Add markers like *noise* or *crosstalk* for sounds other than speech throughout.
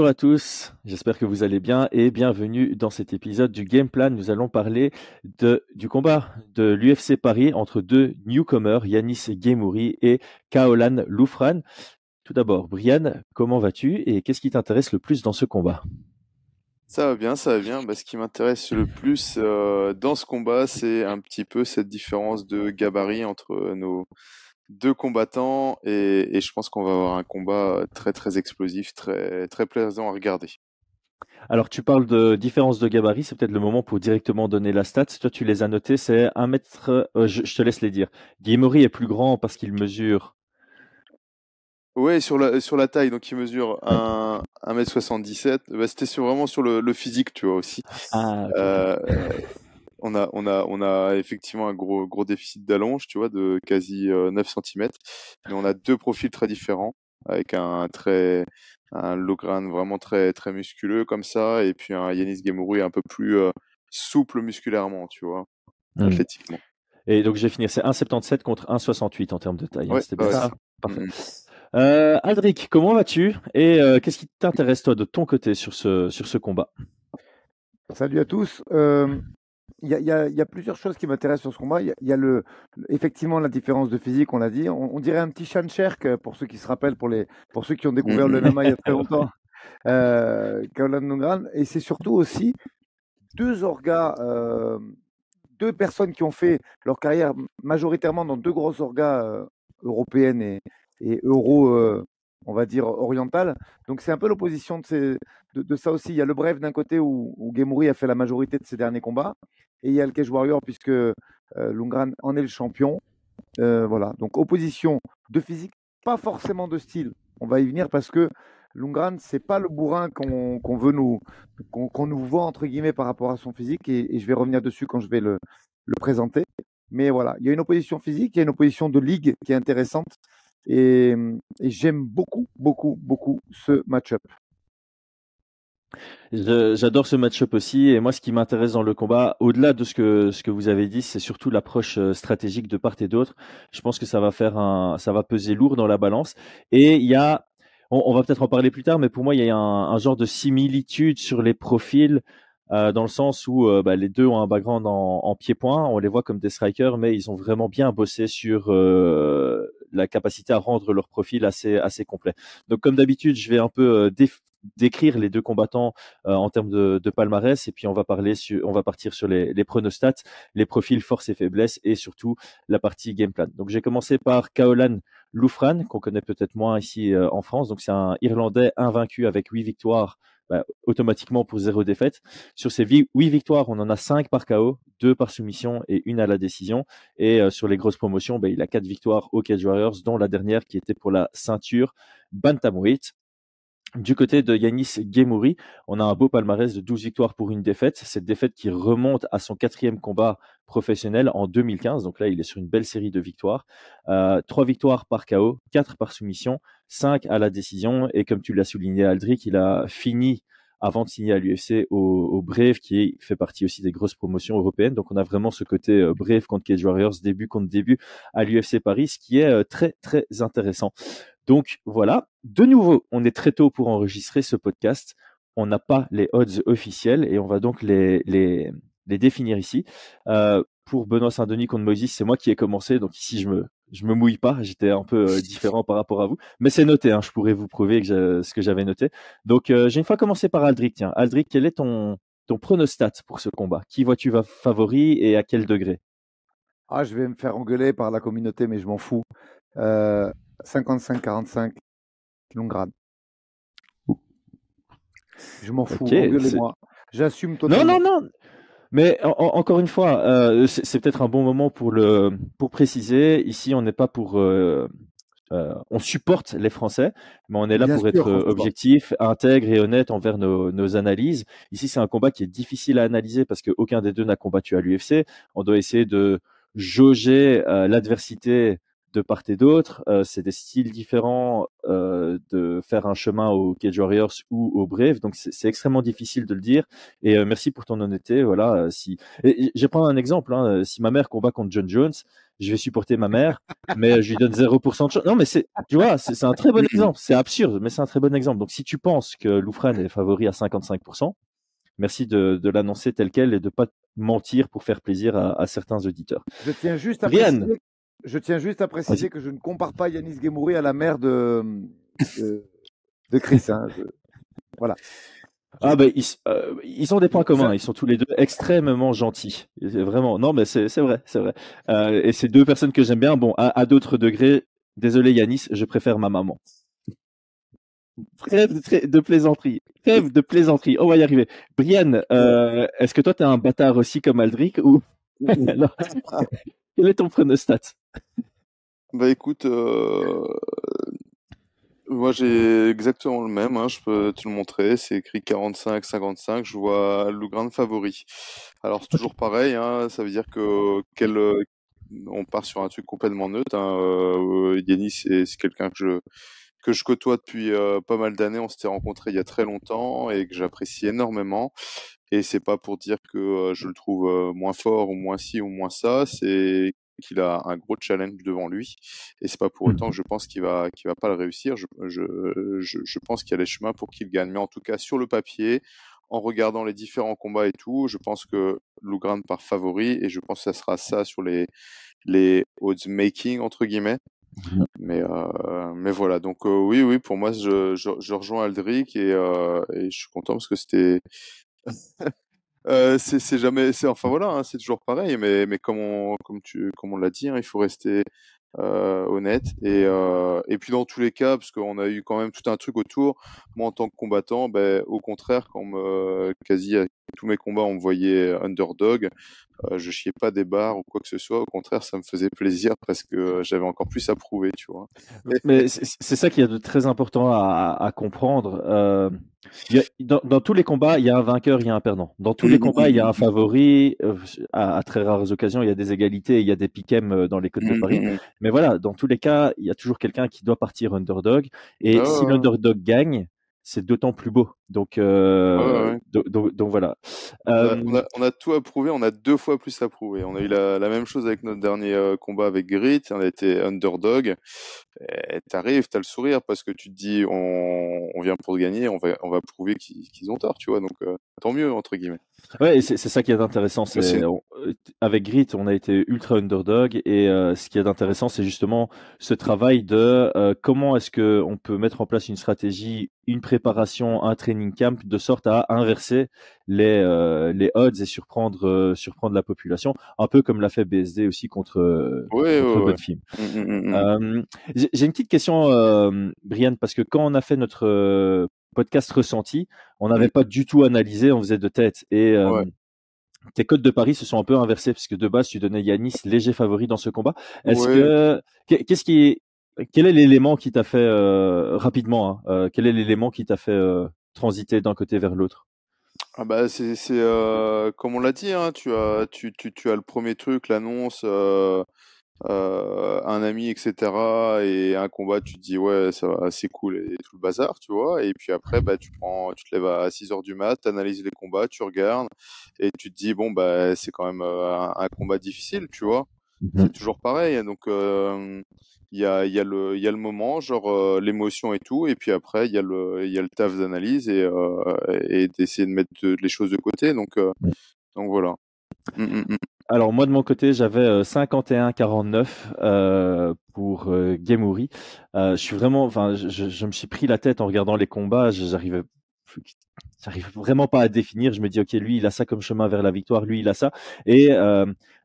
Bonjour à tous, j'espère que vous allez bien et bienvenue dans cet épisode du Game Plan. Nous allons parler du combat de l'UFC Paris entre deux newcomers, Yanis Gemouri et Kaolan Loufran. Tout d'abord, Brian, comment vas-tu et qu'est-ce qui t'intéresse le plus dans ce combat? Ça va bien, ça va bien. Bah, ce qui m'intéresse le plus euh, dans ce combat, c'est un petit peu cette différence de gabarit entre nos, deux combattants et, je pense qu'on va avoir un combat très très explosif, très très plaisant à regarder. Alors tu parles de différence de gabarit, c'est peut-être le moment pour directement donner la stat. Toi tu les as notés, c'est un mètre, euh, je, te laisse les dire. Guillemori est plus grand parce qu'il mesure. Oui, sur la, sur la taille, donc il mesure 1, 1m77. Bah, C'était vraiment sur le, physique, tu vois aussi. Ah, euh, *laughs* on a, on a, on a effectivement un gros, gros déficit d'allonge, tu vois, de quasi 9 euh, cm. Mais on a deux profils très différents, avec un très, un Logran vraiment très, très musculeux comme ça, et puis un Yanis Gemouri un peu plus euh, souple musculairement, tu vois, mmh. athlétiquement. Et donc, j'ai fini, c'est 1,77 contre 1,68 en termes de taille. Hein, c'était bien ça Parfait. Mmh. Euh, Aldric, comment vas-tu? Et qu'est-ce qui t'intéresse, toi, de ton côté sur ce, sur ce combat? Salut à tous il y, a, plusieurs choses qui m'intéressent sur ce combat. Il y, a, le, effectivement la différence de physique, on l'a dit. On, dirait un petit Shancherk euh, pour ceux qui se rappellent, pour, les, pour ceux qui ont découvert le MMA il y a très longtemps. *laughs* Euh, et c'est surtout aussi deux orgas, euh, deux personnes qui ont fait leur carrière majoritairement dans deux grosses orgas euh, européennes et, et euro on va dire, orientale. Donc c'est un peu l'opposition de, ça aussi. Il y a le Bref d'un côté où, où a fait la majorité de ses derniers combats, et il y a le Cage Warrior puisque euh, Lungran en est le champion. Euh, voilà, donc opposition de physique, pas forcément de style. On va y venir parce que Lungran, c'est pas le bourrin qu'on veut nous, qu'on nous voit entre guillemets par rapport à son physique, et, je vais revenir dessus quand je vais le, le présenter. Mais voilà, il y a une opposition physique, il y a une opposition de ligue qui est intéressante. Et, j'aime beaucoup, beaucoup, beaucoup ce match-up. J'adore ce match-up aussi. Et moi, ce qui m'intéresse dans le combat, au-delà de ce que, ce que vous avez dit, c'est surtout l'approche stratégique de part et d'autre. Je pense que ça va faire un, ça va peser lourd dans la balance. Et il y a, on, va peut-être en parler plus tard, mais pour moi, il y a un, genre de similitude sur les profils. Dans le sens où bah, les deux ont un background en, en pied-point, on les voit comme des strikers, mais ils ont vraiment bien bossé sur la capacité à rendre leur profil assez assez complet. Donc comme d'habitude, je vais un peu décrire les deux combattants en termes de, de, palmarès et puis on va parler sur, on va partir sur les, les pronostats, les profils force et faiblesse et surtout la partie game plan. Donc j'ai commencé par Kaolan Loufran qu'on connaît peut-être moins ici en France. Donc c'est un Irlandais invaincu avec huit victoires bah, automatiquement pour zéro défaite. Sur ces huit victoires, on en a cinq par KO, deux par soumission et une à la décision. Et euh, sur les grosses promotions, bah, il a quatre victoires au Cage Warriors, dont la dernière qui était pour la ceinture Bantamweight. Du côté de Yanis Gemouri, on a un beau palmarès de 12 victoires pour une défaite. Cette défaite qui remonte à son quatrième combat professionnel en 2015. Donc là, il est sur une belle série de victoires. Euh, trois victoires par KO, quatre par soumission, cinq à la décision. Et comme tu l'as souligné, Aldric, il a fini avant de signer à l'UFC au, Brave, qui fait partie aussi des grosses promotions européennes. Donc on a vraiment ce côté euh, Brave contre Cage Warriors, début contre début à l'UFC Paris, ce qui est euh, très très intéressant. Donc voilà, de nouveau, on est très tôt pour enregistrer ce podcast. On n'a pas les odds officiels et on va donc les, les, les définir ici. Euh, pour Benoît Saint-Denis contre Moïse, c'est moi qui ai commencé, donc ici je me je me mouille pas, j'étais un peu euh, différent par rapport à vous, mais c'est noté, hein, je pourrais vous prouver que ce que j'avais noté. Donc euh, j'ai une fois commencé par Aldric. Tiens, Aldric, quel est ton ton pronostat pour ce combat? Qui vois-tu va favori et à quel degré? Ah, je vais me faire engueuler par la communauté, mais je m'en fous. 55-45 Longrad. Je m'en fous, engueulez-moi. J'assume totalement. Non, non, non. Mais encore une fois, euh, c'est peut-être un bon moment pour le pour préciser. Ici, on n'est pas pour euh, euh, on supporte les Français, mais on est là pour être objectif, intègre et honnête envers nos, nos analyses. Ici, c'est un combat qui est difficile à analyser parce qu'aucun des deux n'a combattu à l'UFC. On doit essayer de jauger l'adversité de part et d'autre. Euh, c'est des styles différents euh, de faire un chemin au Cage Warriors ou au Brave, donc c'est extrêmement difficile de le dire. Et euh, merci pour ton honnêteté. Voilà, si et, je vais prendre un exemple. Hein. si ma mère combat contre John Jones, je vais supporter ma mère, mais je lui donne 0% de chance. Non, mais c'est, tu vois, c'est un très bon exemple. C'est absurde, mais c'est un très bon exemple. Donc, si tu penses que Loufran est favori à 55%, merci de, de l'annoncer tel quel et de pas mentir pour faire plaisir à, certains auditeurs. Je tiens juste à préciser, je tiens juste à préciser que je ne compare pas Yanis Gemouri à la mère de, de, Chris. Hein. voilà. Ah ben ils, euh, ils, ont des points communs. Ils sont tous les deux extrêmement gentils. Vraiment. Non, mais c'est vrai, c'est vrai. Euh, et c'est deux personnes que j'aime bien. Bon, à, d'autres degrés. Désolé Yanis, je préfère ma maman. Trêve de, plaisanterie. Trêve de plaisanterie. On va y arriver. Brian, euh, est-ce que toi tu es un bâtard aussi comme Aldric ou *laughs* *laughs* Quel est ton pronostat? Bah écoute, moi, j'ai exactement le même, hein, je peux te le montrer. C'est écrit 45-55. Je vois le grand favori. Alors, c'est toujours pareil. Hein, ça veut dire que quel, on part sur un truc complètement neutre. Hein, euh, Yannis, c'est quelqu'un que je que je côtoie depuis euh, pas mal d'années. On s'était rencontrés il y a très longtemps et que j'apprécie énormément. Et c'est pas pour dire que je le trouve moins fort ou moins ci ou moins ça. C'est qu'il a un gros challenge devant lui et c'est pas pour autant que je pense qu'il va qu'il va pas le réussir. Je, je, je, pense qu'il y a les chemins pour qu'il gagne, mais en tout cas sur le papier, en regardant les différents combats et tout, je pense que Lougrand part favori et je pense que ça sera ça sur les les odds making entre guillemets. Mais euh, mais voilà donc euh, oui oui pour moi je, je, rejoins Aldric et, euh, et je suis content parce que c'était *laughs* Euh, c'est jamais, c'est enfin voilà, hein, c'est toujours pareil, mais mais comme on comme tu comme on l'a dit, hein, il faut rester euh, honnête et euh, et puis dans tous les cas, parce qu'on a eu quand même tout un truc autour. Moi en tant que combattant, ben au contraire, quand quasi tous mes combats on me voyait underdog, je chiais pas des barres ou quoi que ce soit. Au contraire, ça me faisait plaisir parce que j'avais encore plus à prouver, tu vois. Mais c'est ça qui est de très important à, à comprendre. Euh, dans, dans, tous les combats, il y a un vainqueur, il y a un perdant. Dans tous les mmh, combats, il y a un mmh, mmh. favori. Euh, à, à, très rares occasions, il y a des égalités, il y a des piquems euh, dans les côtes de Paris. Mais voilà, dans tous les cas, il y a toujours quelqu'un qui doit partir underdog. Et ah si l'underdog gagne, c'est d'autant plus beau. Donc, euh, donc, donc, voilà. Euh, on, a, on, a, tout approuvé, on a deux fois plus approuvé. On a eu la, la même chose avec notre dernier euh, combat avec Grit, on a été underdog. T'arrives, t'as le sourire parce que tu te dis on, on vient pour gagner, on va, on va prouver qu'ils ont tort, tu vois. Donc euh, tant mieux entre guillemets. Ouais, c'est ça qui est intéressant. C'est avec Grit, on a été ultra underdog et ce qui est intéressant, c'est justement ce travail de comment est-ce que on peut mettre en place une stratégie, une préparation, un training camp de sorte à inverser les euh, les odds et surprendre euh, surprendre la population, un peu comme l'a fait BSD aussi contre, euh, ouais, Film. Mmh, mmh, mmh, j'ai une petite question, Brian, parce que quand on a fait notre podcast ressenti, on n'avait pas du tout analysé, on faisait de tête. Et tes codes de Paris se sont un peu inversés puisque de base tu donnais Yanis léger favori dans ce combat. Est-ce que qu'est-ce qui quel est l'élément qui t'a fait rapidement hein, quel est l'élément qui t'a fait transiter d'un côté vers l'autre ah bah c'est euh, comme on l'a dit, hein, tu as tu, tu, tu as le premier truc, l'annonce, euh, euh, un ami, etc. Et un combat, tu te dis ouais, c'est cool et tout le bazar, tu vois. Et puis après, bah tu prends, tu te lèves à 6 heures du mat, tu analyses les combats, tu regardes et tu te dis bon bah c'est quand même un, combat difficile, tu vois. Mmh c'est toujours pareil. Donc il y a, y, a le, y a le moment, genre euh, l'émotion et tout, et puis après il y a le, y a le taf d'analyse et, euh, et d'essayer de mettre les choses de côté. Donc, euh, donc voilà. Mmh, mmh, mmh. Alors moi de mon côté j'avais 51-49 pour Gemouri. je suis vraiment, enfin je, je, me suis pris la tête en regardant les combats, j'arrivais j'arrive vraiment pas à définir. Je me dis, ok, lui, il a ça comme chemin vers la victoire, lui, il a ça. Et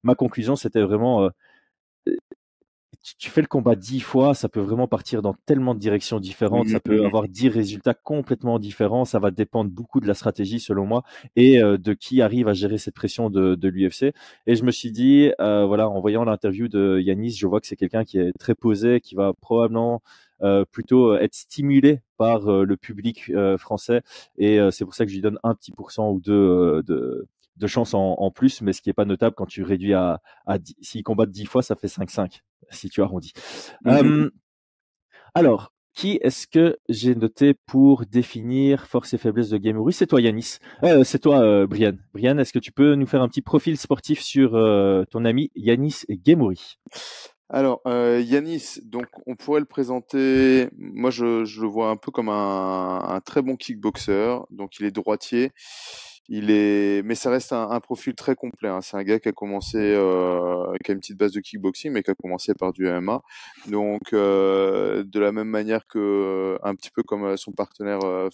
ma conclusion, c'était vraiment, tu fais le combat dix fois, ça peut vraiment partir dans tellement de directions différentes, ça peut avoir dix résultats complètement différents, ça va dépendre beaucoup de la stratégie selon moi et euh, de qui arrive à gérer cette pression de, de l'UFC. Et je me suis dit, euh, voilà, en voyant l'interview de Yanis, je vois que c'est quelqu'un qui est très posé, qui va probablement euh, plutôt être stimulé par le public français et c'est pour ça que je lui donne un petit pourcent ou deux de de chance en, en, plus, mais ce qui est pas notable quand tu réduis à, à s'il combat 10 fois, ça fait 5-5, si tu arrondis. Mmh euh, alors, qui est-ce que j'ai noté pour définir force et faiblesse de Gamouri C'est toi, Yanis. Euh, c'est toi, euh, Brian. Brian, est-ce que tu peux nous faire un petit profil sportif sur euh, ton ami Yanis Gamouri alors, Yanis, donc on pourrait le présenter. Moi, je, je le vois un peu comme un, un, très bon kickboxer. Donc, il est droitier. Il est, mais ça reste un, profil très complet. Hein. C'est un gars qui a commencé, euh, qui a une petite base de kickboxing, mais qui a commencé par du MMA. Donc, euh, de la même manière que, un petit peu comme euh, son partenaire euh,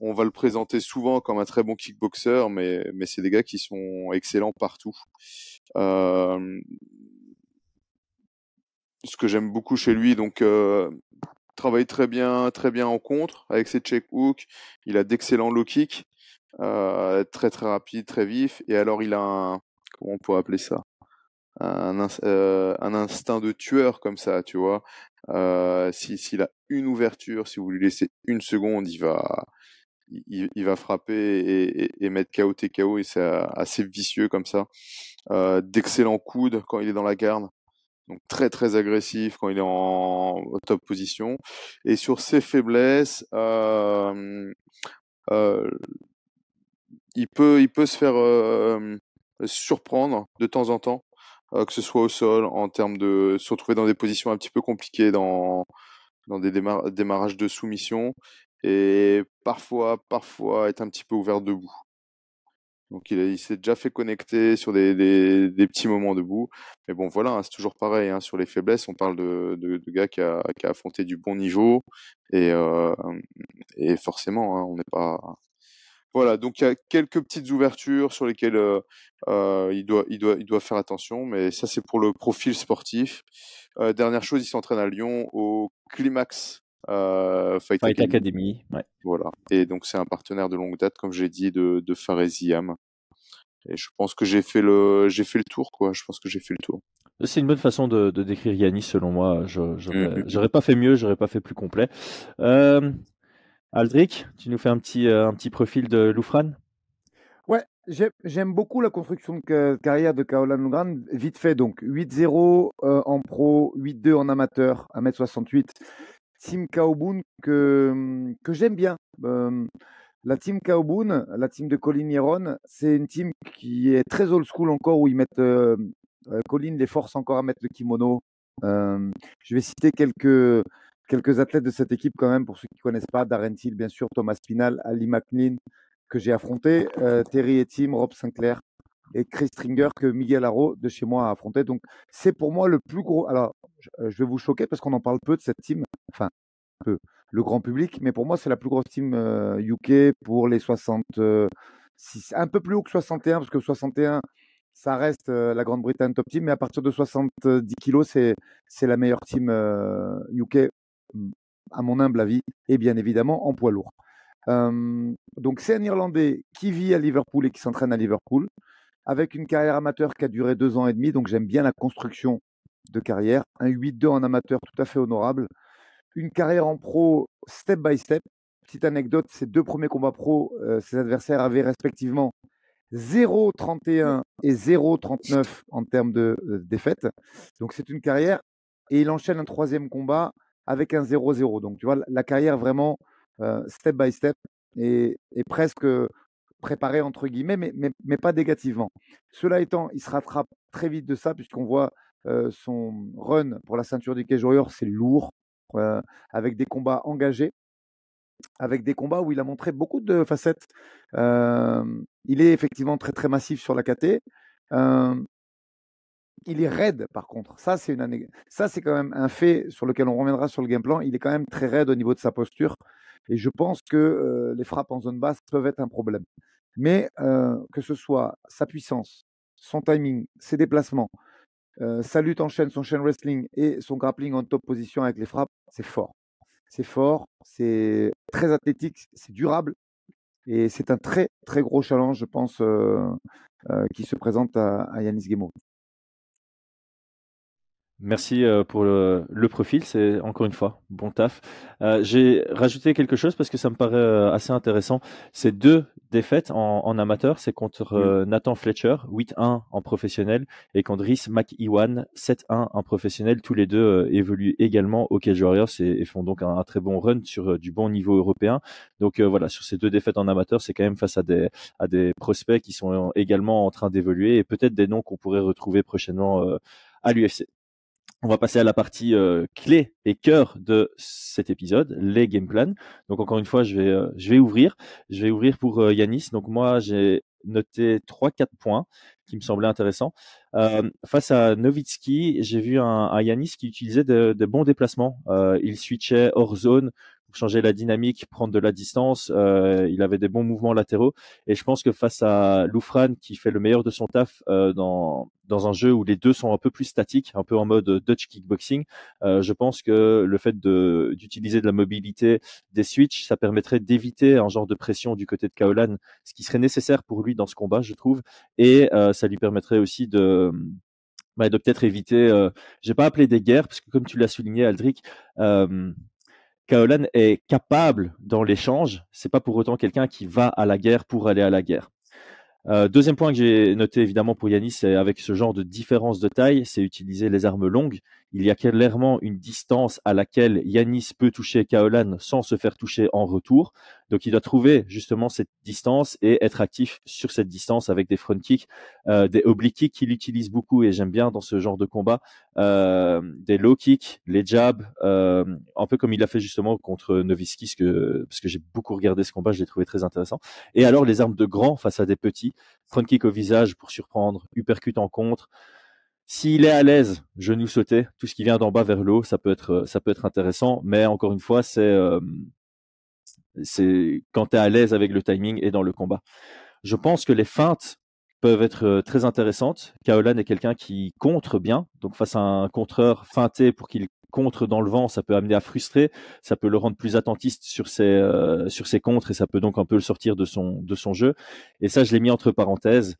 on va le présenter souvent comme un très bon kickboxer, mais, c'est des gars qui sont excellents partout. Ce que j'aime beaucoup chez lui, donc travaille très bien, très bien en contre avec ses check hooks. Il a d'excellents low kicks. Euh, très très rapide, très vif. Et alors il a un, comment on pourrait appeler ça? Un, euh, un instinct de tueur comme ça, tu vois? Euh, S'il a une ouverture, si vous lui laissez une seconde, il va, il, va frapper et, et, et mettre KO TKO et c'est assez vicieux comme ça. Euh, D'excellents coudes quand il est dans la garde. Donc très très agressif quand il est en top position. Et sur ses faiblesses, euh, euh, il peut, il peut se faire euh, surprendre de temps en temps, euh, que ce soit au sol, en termes de se retrouver dans des positions un petit peu compliquées dans, dans des démarrages de soumission, et parfois, parfois être un petit peu ouvert debout. Donc il, s'est déjà fait connecter sur des, petits moments debout. Mais bon, voilà, hein, c'est toujours pareil. Hein, sur les faiblesses, on parle de, de, gars qui a, affronté du bon niveau. Et, euh, forcément, hein, on n'est pas, voilà, donc il y a quelques petites ouvertures sur lesquelles euh, il, doit, il, doit, il doit faire attention, mais ça c'est pour le profil sportif. Euh, dernière chose, il s'entraîne à Lyon au Climax euh, Fight, Fight, Academy. Ouais. Voilà, et donc c'est un partenaire de longue date, comme j'ai dit, de, de Faresiam. Et je pense que j'ai fait le j'ai fait le tour, quoi. Je pense que j'ai fait le tour. C'est une bonne façon de, de décrire Yannis, selon moi. J'aurais mmh, mmh. pas fait mieux, j'aurais pas fait plus complet. Euh, Aldric, tu nous fais un petit, euh, profil de Loufran Ouais, j'aime beaucoup la construction de carrière de Caroline Lundgren. Vite fait, donc 8-0 euh, en pro, 8-2 en amateur, 1m68. Team Kaobun que, j'aime bien. Euh, la team Kaobun, la team de Colin Hieron, c'est une team qui est très old school encore, où ils mettent Colin les forces encore à mettre le kimono. je vais citer quelques quelques athlètes de cette équipe quand même, pour ceux qui ne connaissent pas, Darren Till, bien sûr, Thomas Spinal, Ali McLean, que j'ai affronté, euh, Terry Etim, Rob Sinclair et Chris Stringer que Miguel Haro de chez moi a affronté. Donc c'est pour moi le plus gros. Alors je euh, vais vous choquer parce qu'on en parle peu de cette team, enfin peu, le grand public, mais pour moi c'est la plus grosse team UK euh, pour les 66, un peu plus haut que 61 parce que 61 ça reste la Grande-Bretagne top team, mais à partir de 70 kilos, c'est la meilleure team UK à mon humble avis, et bien évidemment en poids lourd. donc c'est un Irlandais qui vit à Liverpool et qui s'entraîne à Liverpool, avec une carrière amateur qui a duré deux ans et demi, donc j'aime bien la construction de carrière. Un 8-2 en amateur tout à fait honorable. Une carrière en pro step by step. Petite anecdote, ses deux premiers combats pro, ses adversaires avaient respectivement 0-31 et 0-39 en termes de, de défaites. Donc c'est une carrière. Et il enchaîne un troisième combat avec un 0-0. Donc, tu vois, la carrière vraiment euh, step by step et, presque préparée, entre guillemets, mais, mais, pas négativement. Cela étant, il se rattrape très vite de ça, puisqu'on voit euh, son run pour la ceinture du Cage c'est lourd, euh, avec des combats engagés, avec des combats où il a montré beaucoup de facettes. il est effectivement très, très massif sur la KT il est raide par contre. Ça, c'est une quand même un fait sur lequel on reviendra sur le game plan. Il est quand même très raide au niveau de sa posture. Et je pense que euh, les frappes en zone basse peuvent être un problème. Mais euh, que ce soit sa puissance, son timing, ses déplacements, euh, sa lutte en chaîne, son chaîne wrestling et son grappling en top position avec les frappes, c'est fort. C'est fort, c'est très athlétique, c'est durable. Et c'est un très très gros challenge, je pense, qui se présente à, à Yanis Gemo. Merci euh, pour le, profil, c'est encore une fois bon taf. Euh, j'ai rajouté quelque chose parce que ça me paraît euh, assez intéressant. C'est deux défaites en, amateur, c'est contre Nathan Fletcher, 8-1 en professionnel, et contre Rhys McEwan, 7-1 en professionnel. Tous les deux évoluent également au Cage Warriors et, font donc un, très bon run sur du bon niveau européen. Donc voilà, sur ces deux défaites en amateur, c'est quand même face à des, à des prospects qui sont également en train d'évoluer et peut-être des noms qu'on pourrait retrouver prochainement à l'UFC. On va passer à la partie euh, clé et cœur de cet épisode, les game plans. Donc encore une fois, je vais, euh, je vais ouvrir. Je vais ouvrir pour euh, Yanis. Donc moi, j'ai noté 3-4 points qui me semblaient intéressants. face à Novitski, j'ai vu un, Yanis qui utilisait de, de bons déplacements. il switchait hors zone changer la dynamique, prendre de la distance. Euh, il avait des bons mouvements latéraux. Et je pense que face à Loufran, qui fait le meilleur de son taf euh, dans, dans un jeu où les deux sont un peu plus statiques, un peu en mode Dutch kickboxing, euh, je pense que le fait d'utiliser de, la mobilité des switches, ça permettrait d'éviter un genre de pression du côté de Kaolan, ce qui serait nécessaire pour lui dans ce combat, je trouve. Et ça lui permettrait aussi de bah, de peut-être éviter, euh, j'ai pas appelé des guerres parce que comme tu l'as souligné, Aldric, euh, Kaolan est capable dans l'échange. C'est pas pour autant quelqu'un qui va à la guerre pour aller à la guerre. Euh, deuxième point que j'ai noté évidemment pour Yanis, c'est avec ce genre de différence de taille, c'est utiliser les armes longues. Il y a clairement une distance à laquelle Yanis peut toucher Kaolan sans se faire toucher en retour. Donc il doit trouver justement cette distance et être actif sur cette distance avec des front kicks, euh, des oblique kicks qu'il utilise beaucoup et j'aime bien dans ce genre de combat, euh, des low kicks, les jabs, euh, un peu comme il a fait justement contre Noviski, parce que j'ai beaucoup regardé ce combat, je l'ai trouvé très intéressant. Et alors les armes de grand face à des petits, front kick au visage pour surprendre, uppercut en contre. S'il est à l'aise, genou sauté, tout ce qui vient d'en bas vers le haut, ça peut être, ça peut être intéressant. Mais encore une fois, c'est, euh, quand tu es à l'aise avec le timing et dans le combat. Je pense que les feintes peuvent être euh, très intéressantes. Kaolan est quelqu'un qui contre bien, donc face à un contreur feinté pour qu'il contre dans le vent, ça peut amener à frustrer, ça peut le rendre plus attentiste sur ses euh, sur ses contres et ça peut donc un peu le sortir de son de son jeu. Et ça, je l'ai mis entre parenthèses.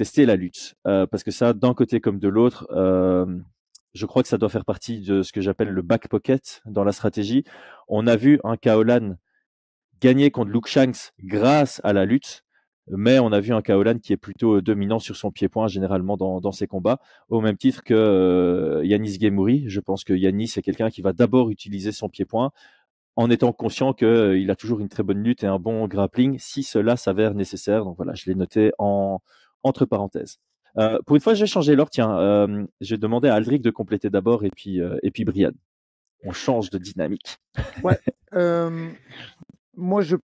Tester la lutte, euh, parce que ça, d'un côté comme de l'autre, je crois que ça doit faire partie de ce que j'appelle le back pocket dans la stratégie. On a vu un Kaolan gagné contre Luke Shanks grâce à la lutte, mais on a vu un Kaolan qui est plutôt euh, dominant sur son pied-point généralement dans, ses combats, au même titre que euh, Yanis Gemouri. Je pense que Yanis est quelqu'un qui va d'abord utiliser son pied-point en étant conscient qu'il euh, a toujours une très bonne lutte et un bon grappling si cela s'avère nécessaire. Donc voilà, je l'ai noté en entre parenthèses. pour une fois, je vais changer l'ordre. Tiens, euh, j'ai demandé à Aldric de compléter d'abord et puis et puis Brian. On change de dynamique. *laughs* Ouais. moi, je,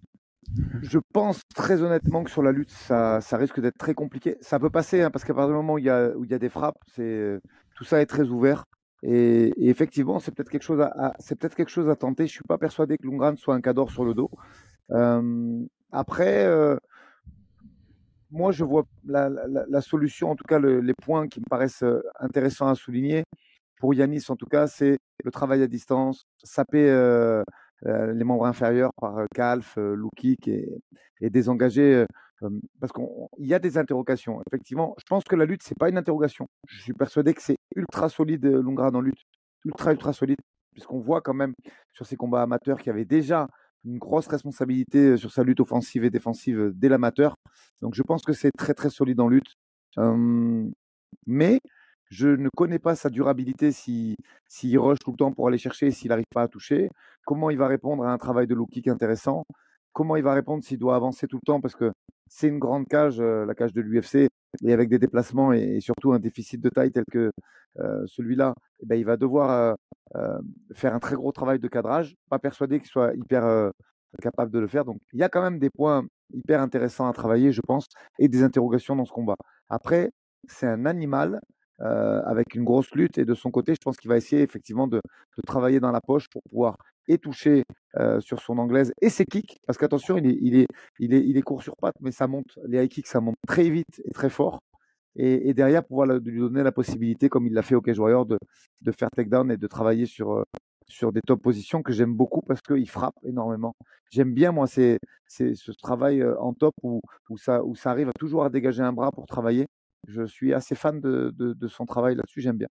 je pense très honnêtement que sur la lutte, ça, ça risque d'être très compliqué. Ça peut passer, hein, parce qu'à partir du moment où il y a, où il y a des frappes, c'est, tout ça est très ouvert. Et, effectivement, c'est peut-être quelque chose à, peut-être quelque chose à tenter. Je suis pas persuadé que Lungran soit un cador sur le dos. Euh, après, euh, moi, je vois la, solution, en tout cas les points qui me paraissent euh, intéressants à souligner pour Yanis, en tout cas, c'est le travail à distance, saper euh, euh, les membres inférieurs par Calf, Loukik et, et désengager parce qu'il y a des interrogations. Effectivement, je pense que la lutte, c'est pas une interrogation. Je suis persuadé que c'est ultra solide, Lungra en lutte, ultra, ultra solide, puisqu'on voit quand même sur ces combats amateurs qu'il y avait déjà une grosse responsabilité sur sa lutte offensive et défensive dès l'amateur. Donc je pense que c'est très, très solide en lutte. mais je ne connais pas sa durabilité s'il si, rush tout le temps pour aller chercher s'il n'arrive pas à toucher. Comment il va répondre à un travail de low kick intéressant? Comment il va répondre s'il doit avancer tout le temps? Parce que c'est une grande cage, euh, la cage de l'UFC, et avec des déplacements et, surtout un déficit de taille tel que euh, celui-là, eh ben, il va devoir euh, faire un très gros travail de cadrage. Pas persuadé qu'il soit hyper capable de le faire. Donc il y a quand même des points hyper intéressants à travailler, je pense, et des interrogations dans ce combat. Après, c'est un animal euh, avec une grosse lutte. Et de son côté, je pense qu'il va essayer effectivement de, travailler dans la poche pour pouvoir et toucher euh, sur son anglaise et ses kicks. Parce qu'attention, il est, il, est, il, est, il est court sur patte, mais ça monte, les high kicks, ça monte très vite et très fort. Et, derrière, pouvoir lui donner la possibilité, comme il l'a fait au Cage Warrior, de, de faire takedown et de travailler sur, euh, sur des top positions que j'aime beaucoup parce qu'il frappe énormément. J'aime bien, moi, c'est ce travail en top où, où, ça, où ça arrive à toujours à dégager un bras pour travailler je suis assez fan de, son travail là-dessus, j'aime bien.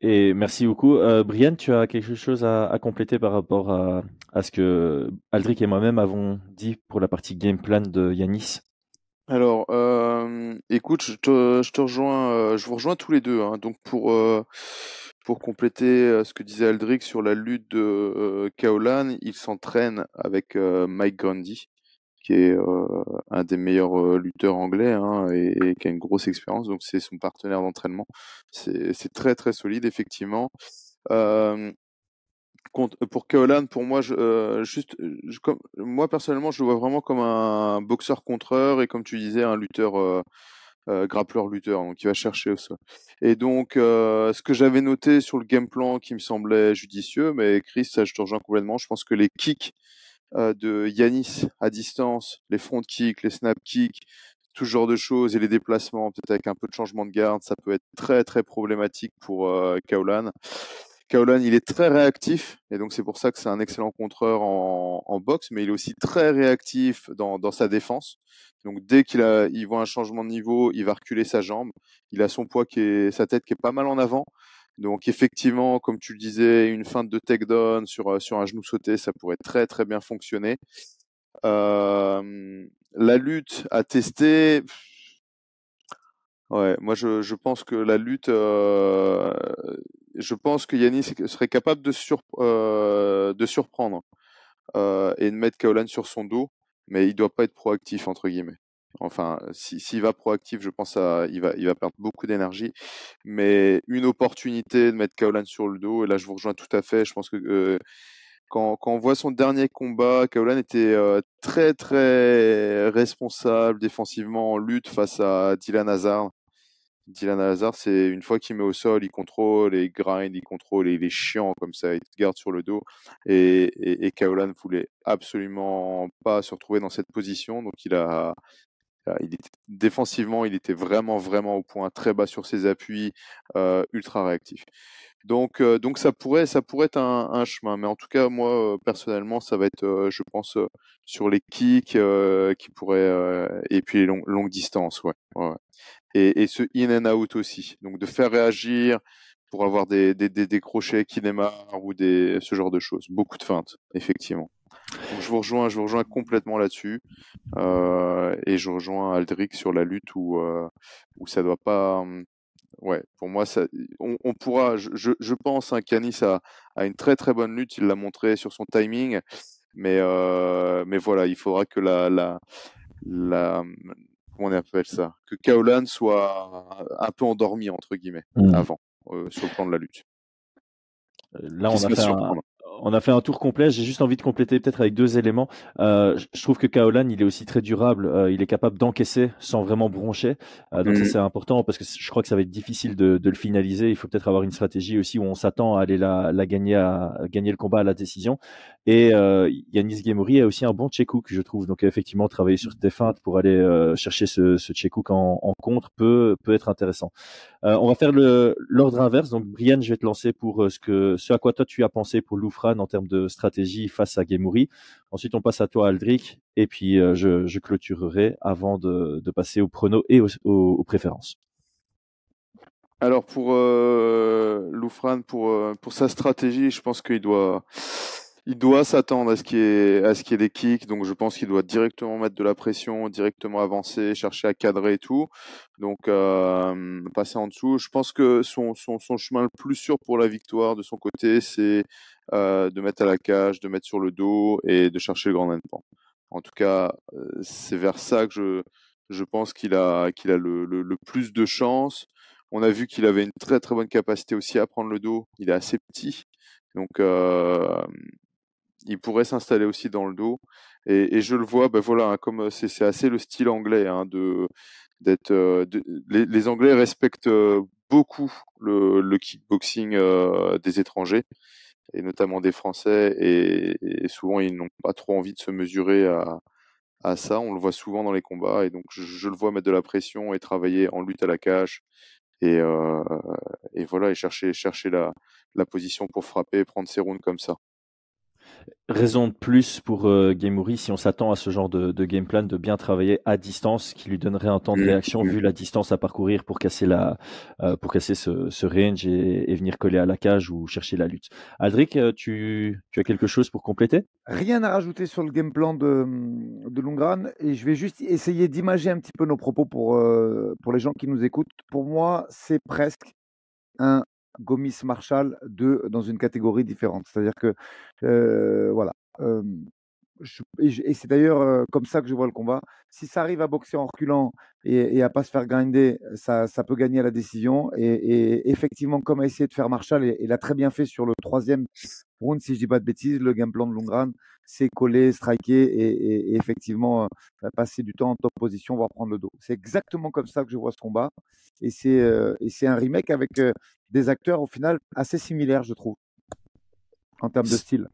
Et merci beaucoup. Euh, Brian, tu as quelque chose à, compléter par rapport à, ce que Aldric et moi-même avons dit pour la partie game plan de Yanis? Alors, euh, écoute, je te, rejoins, euh, je vous rejoins tous les deux. Hein. donc pour pour compléter ce que disait Aldric sur la lutte de Kaolan, il s'entraîne avec Mike Grundy qui est euh, un des meilleurs euh, lutteurs anglais hein, et, qui a une grosse expérience. Donc c'est son partenaire d'entraînement. C'est très très solide effectivement. Euh, pour Kaolan, pour moi, je, juste, comme, moi personnellement, je le vois vraiment comme un boxeur contreur et comme tu disais, un lutteur, euh, grappleur lutteur, donc il va chercher au sol. Et donc, ce que j'avais noté sur le game plan qui me semblait judicieux, mais Chris, ça je te rejoins complètement. Je pense que les kicks euh, de Yanis à distance, les front kicks, les snap kicks, tout genre de choses et les déplacements, peut-être avec un peu de changement de garde, ça peut être très très problématique pour euh, Kaolan. Kaolan, il est très réactif et donc c'est pour ça que c'est un excellent contreur en, en, boxe, mais il est aussi très réactif dans, sa défense. Donc dès qu'il voit un changement de niveau, il va reculer sa jambe. Il a son poids qui est, sa tête qui est pas mal en avant. Donc effectivement, comme tu le disais, une feinte de takedown sur, sur un genou sauté, ça pourrait très très bien fonctionner. Euh, la lutte à tester, ouais, moi je, je pense que la lutte, euh, je pense que Yanis serait capable de, euh, surprendre euh, et de mettre Kaolan sur son dos, mais il doit pas être proactif entre guillemets. Enfin, s'il va proactif, je pense à, il va, perdre beaucoup d'énergie. Mais une opportunité de mettre Kaolan sur le dos, et là je vous rejoins tout à fait. Je pense que euh, quand, quand, on voit son dernier combat, Kaolan était très très responsable défensivement en lutte face à Dylan Hazard. Dylan Hazard, c'est une fois qu'il met au sol, il contrôle, il grind, il contrôle, et il est chiant comme ça, il te garde sur le dos. Et, et, et Kaolan voulait absolument pas se retrouver dans cette position, donc il a, défensivement, il était vraiment, vraiment au point, très bas sur ses appuis, euh, ultra réactif. Donc, euh, donc ça pourrait, ça pourrait être un, chemin. Mais en tout cas, moi, euh, personnellement, ça va être, je pense, sur les kicks qui pourraient, et puis les longues distances, ouais. Et, ce in and out aussi. Donc, de faire réagir pour avoir des, des, des décrochés qui démarrent ou des, ce genre de choses. Beaucoup de feintes, effectivement je vous rejoins, je vous rejoins complètement là-dessus, euh, et je rejoins Aldric sur la lutte où euh, où ça doit pas. Hum, ouais, pour moi, ça, on, pourra. Je, je pense hein, qu'Anis a, a une très très bonne lutte. Il l'a montré sur son timing, mais euh, mais voilà, il faudra que la la la comment on appelle ça, que Kaolan soit un peu endormi entre guillemets mmh. avant euh, sur le plan de la lutte. Là, on a fait un, on a fait un tour complet. J'ai juste envie de compléter peut-être avec deux éléments. Euh, je trouve que Kaolan, il est aussi très durable. Euh, il est capable d'encaisser sans vraiment broncher. Euh, donc ça mhm. c'est important parce que je crois que ça va être difficile de, le finaliser. Il faut peut-être avoir une stratégie aussi où on s'attend à aller la, gagner, à, gagner le combat à la décision. Et Yanis Gemori a aussi un bon check je trouve. Donc effectivement, travailler sur des feintes pour aller chercher ce, ce check en, en, contre peut peut être intéressant. on va faire l'ordre inverse. Donc Brian, je vais te lancer pour ce que ce à quoi toi tu as pensé pour Loufran en termes de stratégie face à Gemouri. Ensuite, on passe à toi, Aldric, et puis euh, je, clôturerai avant de, passer au prono et aux, préférences. Alors pour euh, Loufran, pour, euh, pour sa stratégie, je pense qu'il doit il doit s'attendre à ce qu'il y ait à ce qu'il y ait des kicks, donc je pense qu'il doit directement mettre de la pression, directement avancer, chercher à cadrer et tout. Donc euh, passer en dessous. Je pense que son, son, son chemin le plus sûr pour la victoire de son côté, c'est euh, de mettre à la cage, de mettre sur le dos et de chercher le grand endpoint. En tout cas, euh, c'est vers ça que je je pense qu'il a qu'il a le, le, le, plus de chance. On a vu qu'il avait une très très bonne capacité aussi à prendre le dos. Il est assez petit, donc euh, il pourrait s'installer aussi dans le dos. Et, et je le vois, ben voilà, hein, comme c'est assez le style anglais hein, de d'être. Euh, les, Anglais respectent euh, beaucoup le, kickboxing euh, des étrangers et notamment des Français. Et, et souvent, ils n'ont pas trop envie de se mesurer à, à ça. On le voit souvent dans les combats. Et donc, je, le vois mettre de la pression et travailler en lutte à la cage. Et, euh, et voilà, et chercher, chercher la, la position pour frapper, prendre ses rounds comme ça. Raison de plus pour euh, si on s'attend à ce genre de, game plan de bien travailler à distance qui lui donnerait un temps de mmh, réaction mmh. vu la distance à parcourir pour casser la euh, pour casser ce, range et, venir coller à la cage ou chercher la lutte. Aldric, euh, tu, tu as quelque chose pour compléter? Rien à rajouter sur le game plan de, de Lungran et je vais juste essayer d'imager un petit peu nos propos pour, euh, pour les gens qui nous écoutent. Pour moi, c'est presque un Gomis Marshall de, dans une catégorie différente. C'est-à-dire que, voilà. Et, c'est d'ailleurs comme ça que je vois le combat. Si ça arrive à boxer en reculant et, et à pas se faire grinder, ça, ça, peut gagner à la décision. Et, effectivement, comme a essayé de faire Marshall, il a très bien fait sur le troisième round, si je dis pas de bêtises, le game plan de Lundgren, c'est coller, striker et, effectivement passer du temps en top position, voire prendre le dos. C'est exactement comme ça que je vois ce combat. Et c'est un remake avec des acteurs au final assez similaires, je trouve, en termes de style.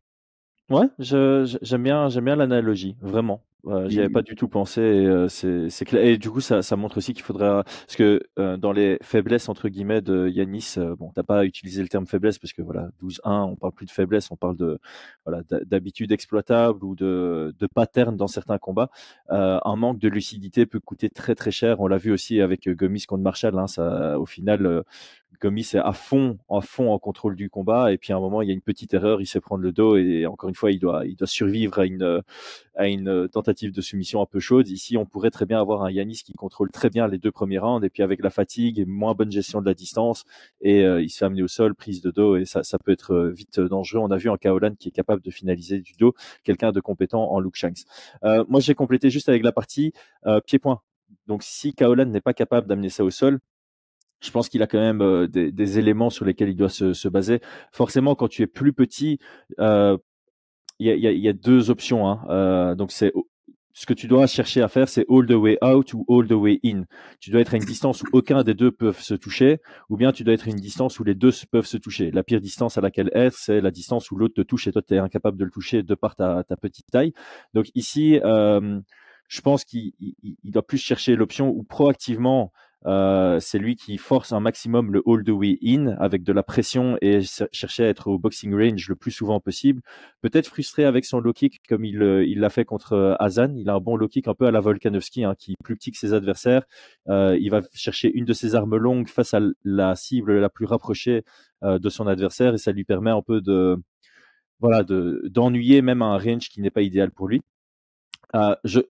Ouais, j'aime bien, j'aime bien l'analogie, vraiment. J'y avais pas du tout pensé. Et, euh, c'est clair. Et du coup, ça, ça montre aussi qu'il faudra. Parce que euh, dans les faiblesses, entre guillemets, de Yanis, bon, t'as pas utilisé le terme faiblesse parce que voilà, 12-1, on parle plus de faiblesse, on parle de voilà, d'habitude exploitable ou de, de pattern dans certains combats. un manque de lucidité peut coûter très très cher. On l'a vu aussi avec Gomis contre Marshall. Hein, ça, au final, Gomis est à fond, à fond en contrôle du combat. Et puis à un moment, il y a une petite erreur, il sait prendre le dos. Et encore une fois, il doit, il doit survivre à une, à une tentative de soumission un peu chaude. Ici, on pourrait très bien avoir un Yanis qui contrôle très bien les deux premiers rounds. Et puis avec la fatigue et moins bonne gestion de la distance, et euh, il se fait amener au sol, prise de dos. Et ça, ça peut être euh, vite dangereux. On a vu un Kaolan qui est capable de finaliser du dos, quelqu'un de compétent en Luke Shanks. Euh, moi, j'ai complété juste avec la partie pied-point. Donc si Kaolan n'est pas capable d'amener ça au sol, je pense qu'il a quand même euh, des, éléments sur lesquels il doit se, baser. Forcément, quand tu es plus petit, euh, il y, a, deux options. Hein. Euh, donc c'est ce que tu dois chercher à faire, c'est all the way out ou all the way in. Tu dois être à une distance où aucun des deux peuvent se toucher, ou bien tu dois être à une distance où les deux peuvent se toucher. La pire distance à laquelle être, c'est la distance où l'autre te touche et toi tu es incapable de le toucher de par ta, ta petite taille. Donc ici, je pense qu'il doit plus chercher l'option où proactivement euh, c'est lui qui force un maximum le all the way in avec de la pression et chercher à être au boxing range le plus souvent possible. Peut-être frustré avec son low kick comme il euh, l'a fait contre euh, Hazan. Il a un bon low kick un peu à la Volkanovski, hein, qui est plus petit que ses adversaires. Il va chercher une de ses armes longues face à la cible la plus rapprochée de son adversaire et ça lui permet un peu de voilà de d'ennuyer même un range qui n'est pas idéal pour lui. Euh, je,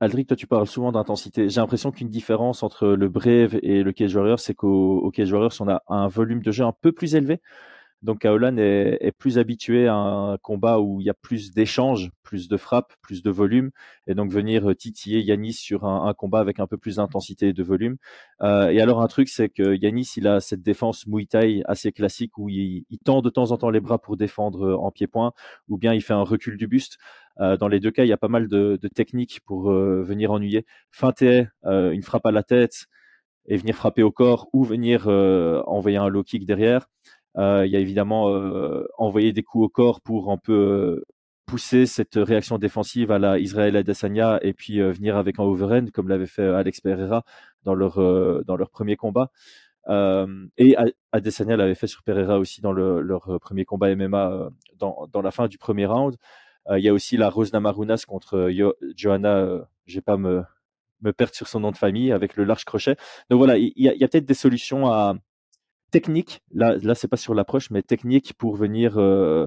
Aldric, toi, tu parles souvent d'intensité. J'ai l'impression qu'une différence entre le Brave et le Cage Warriors, c'est qu'au Cage Warriors, on a un volume de jeu un peu plus élevé. Donc Kaolan est, plus habitué à un combat où il y a plus d'échanges, plus de frappes, plus de volume, et donc venir titiller Yanis sur un, combat avec un peu plus d'intensité et de volume. Euh, et alors un truc, c'est que Yanis, il a cette défense Muay Thai assez classique où il, il, tend de temps en temps les bras pour défendre en pied-point, ou bien il fait un recul du buste. Euh, dans les deux cas, il y a pas mal de, de techniques pour euh, venir ennuyer. Feinter, euh, une frappe à la tête et venir frapper au corps, ou venir envoyer un low kick derrière. Euh, il y a évidemment euh, envoyer des coups au corps pour un peu euh, pousser cette réaction défensive à la Israël Adesanya et puis venir avec un overhand comme l'avait fait Alex Pereira dans leur dans leur premier combat. Euh, et Adesanya l'avait fait sur Pereira aussi dans le, leur premier combat MMA dans, dans la fin du premier round. Il y a aussi la Rose Namarunas contre Johanna, je vais pas me, me perdre sur son nom de famille avec le large crochet. Donc voilà, il y a, peut-être des solutions à, technique, là, là c'est pas sur l'approche, mais technique pour venir euh,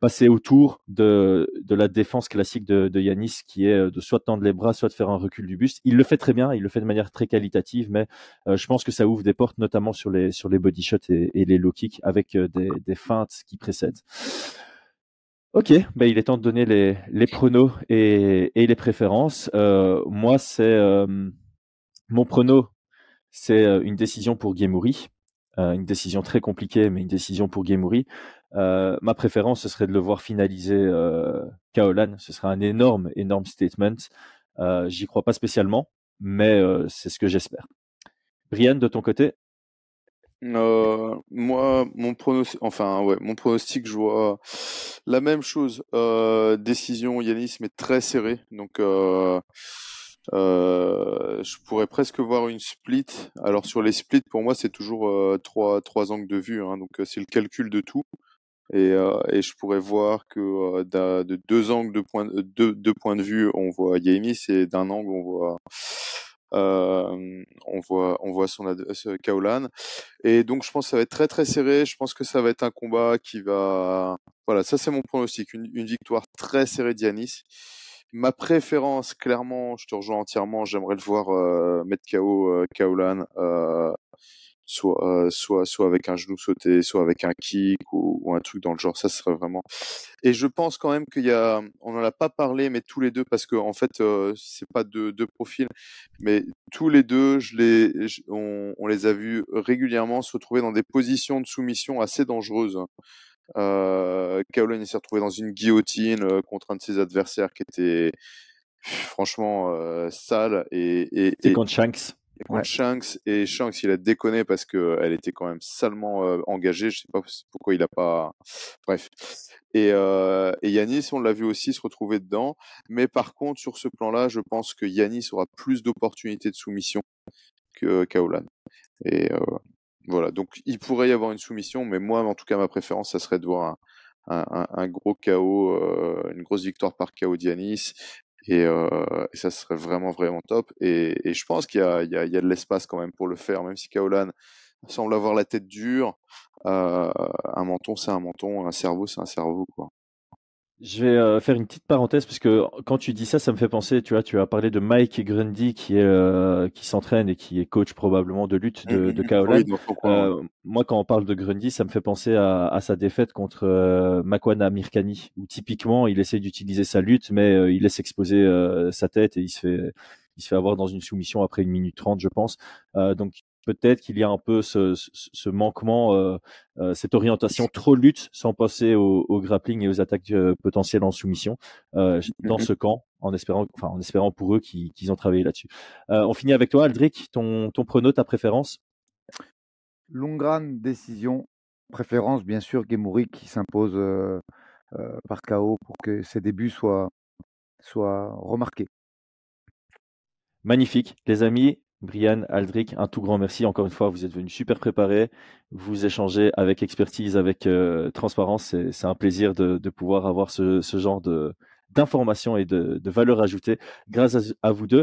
passer autour de, de la défense classique de, Yanis, qui est de soit tendre les bras, soit de faire un recul du buste. Il le fait très bien, il le fait de manière très qualitative, mais euh, je pense que ça ouvre des portes, notamment sur les, sur les body shots et, les low kicks, avec euh, des, des feintes qui précèdent. Ok, ben il est temps de donner les, les pronos et, les préférences. moi, c'est mon prono, c'est une décision pour. Euh, une décision très compliquée, mais une décision pour. Euh, ma préférence, ce serait de le voir finaliser euh, Kaolan. Ce serait un énorme, énorme statement. Euh, J'y crois pas spécialement, mais euh, c'est ce que j'espère. Brian, de ton côté? Euh, moi, mon pronostic, enfin ouais, mon pronostic, je vois la même chose. Euh, décision Yanis, mais très serré. Donc euh, euh, je pourrais presque voir une split. Alors sur les splits, pour moi, c'est toujours trois, trois angles de vue, hein, donc c'est le calcul de tout. Et, et je pourrais voir que de deux angles, de points, deux, deux points de vue, on voit Yamis et d'un angle, on voit euh, on voit, on voit son Kaolan. Et donc, je pense que ça va être très très serré. Je pense que ça va être un combat qui va. Voilà, ça c'est mon pronostic. Une, une victoire très serrée d'Yanis. Ma préférence, clairement, je te rejoins entièrement. J'aimerais le voir euh, mettre KO euh, Kaolan. Euh, soit euh, soit soit avec un genou sauté, soit avec un kick ou, un truc dans le genre. Ça serait vraiment. Et je pense quand même qu'il y a, on en a pas parlé, mais tous les deux parce que en fait euh, c'est pas deux, deux profils, mais tous les deux, je les, on, on, les a vus régulièrement se retrouver dans des positions de soumission assez dangereuses. Euh, Kaolin s'est retrouvé dans une guillotine euh, contre un de ses adversaires qui était franchement euh, sale et, et, et contre Shanks et Shanks et Shanks il a déconné parce que elle était quand même salement euh, engagée. Je sais pas pourquoi il a pas bref. Et, euh, et Yanis on l'a vu aussi se retrouver dedans. Mais par contre sur ce plan là je pense que Yanis aura plus d'opportunités de soumission que Kaolan. Et euh, voilà. Donc il pourrait y avoir une soumission mais moi en tout cas ma préférence ça serait de voir un, un, un gros KO, euh, une grosse victoire par KO d'Yanis et, euh, et, ça serait vraiment, vraiment top. Et, je pense qu'il y, y, y a, de l'espace quand même pour le faire, même si Kaolan semble avoir la tête dure. Euh, un menton, c'est un menton, un cerveau, c'est un cerveau. Quoi. Je vais euh, faire une petite parenthèse parce que quand tu dis ça, ça me fait penser, tu vois, tu as parlé de Mike Grundy qui est euh, qui s'entraîne et qui est coach probablement de lutte de, de Kaolan. euh, moi, quand on parle de Grundy, ça me fait penser à, à sa défaite contre euh, Makwana Mirkani, où typiquement il essaie d'utiliser sa lutte, mais euh, il laisse exposer euh, sa tête et il se fait il se fait avoir dans une soumission après une minute trente, je pense. donc peut-être qu'il y a un peu ce, ce manquement, euh, euh, cette orientation trop lutte sans passer au, au grappling et aux attaques euh, potentielles en soumission euh, dans ce camp, en espérant, enfin en espérant pour eux qu'ils ont travaillé là-dessus. Euh, on finit avec toi, Aldric, ton, ton prono, ta préférence? Longrande décision, préférence bien sûr Gemouri qui s'impose euh, par KO pour que ses débuts soient, soient remarqués. Magnifique, les amis. Brian, Aldric, un tout grand merci. Encore une fois, vous êtes venus super préparés. Vous échangez avec expertise, avec euh, transparence. C'est un plaisir de, pouvoir avoir ce, genre d'informations et de, de valeur ajoutée grâce à vous deux.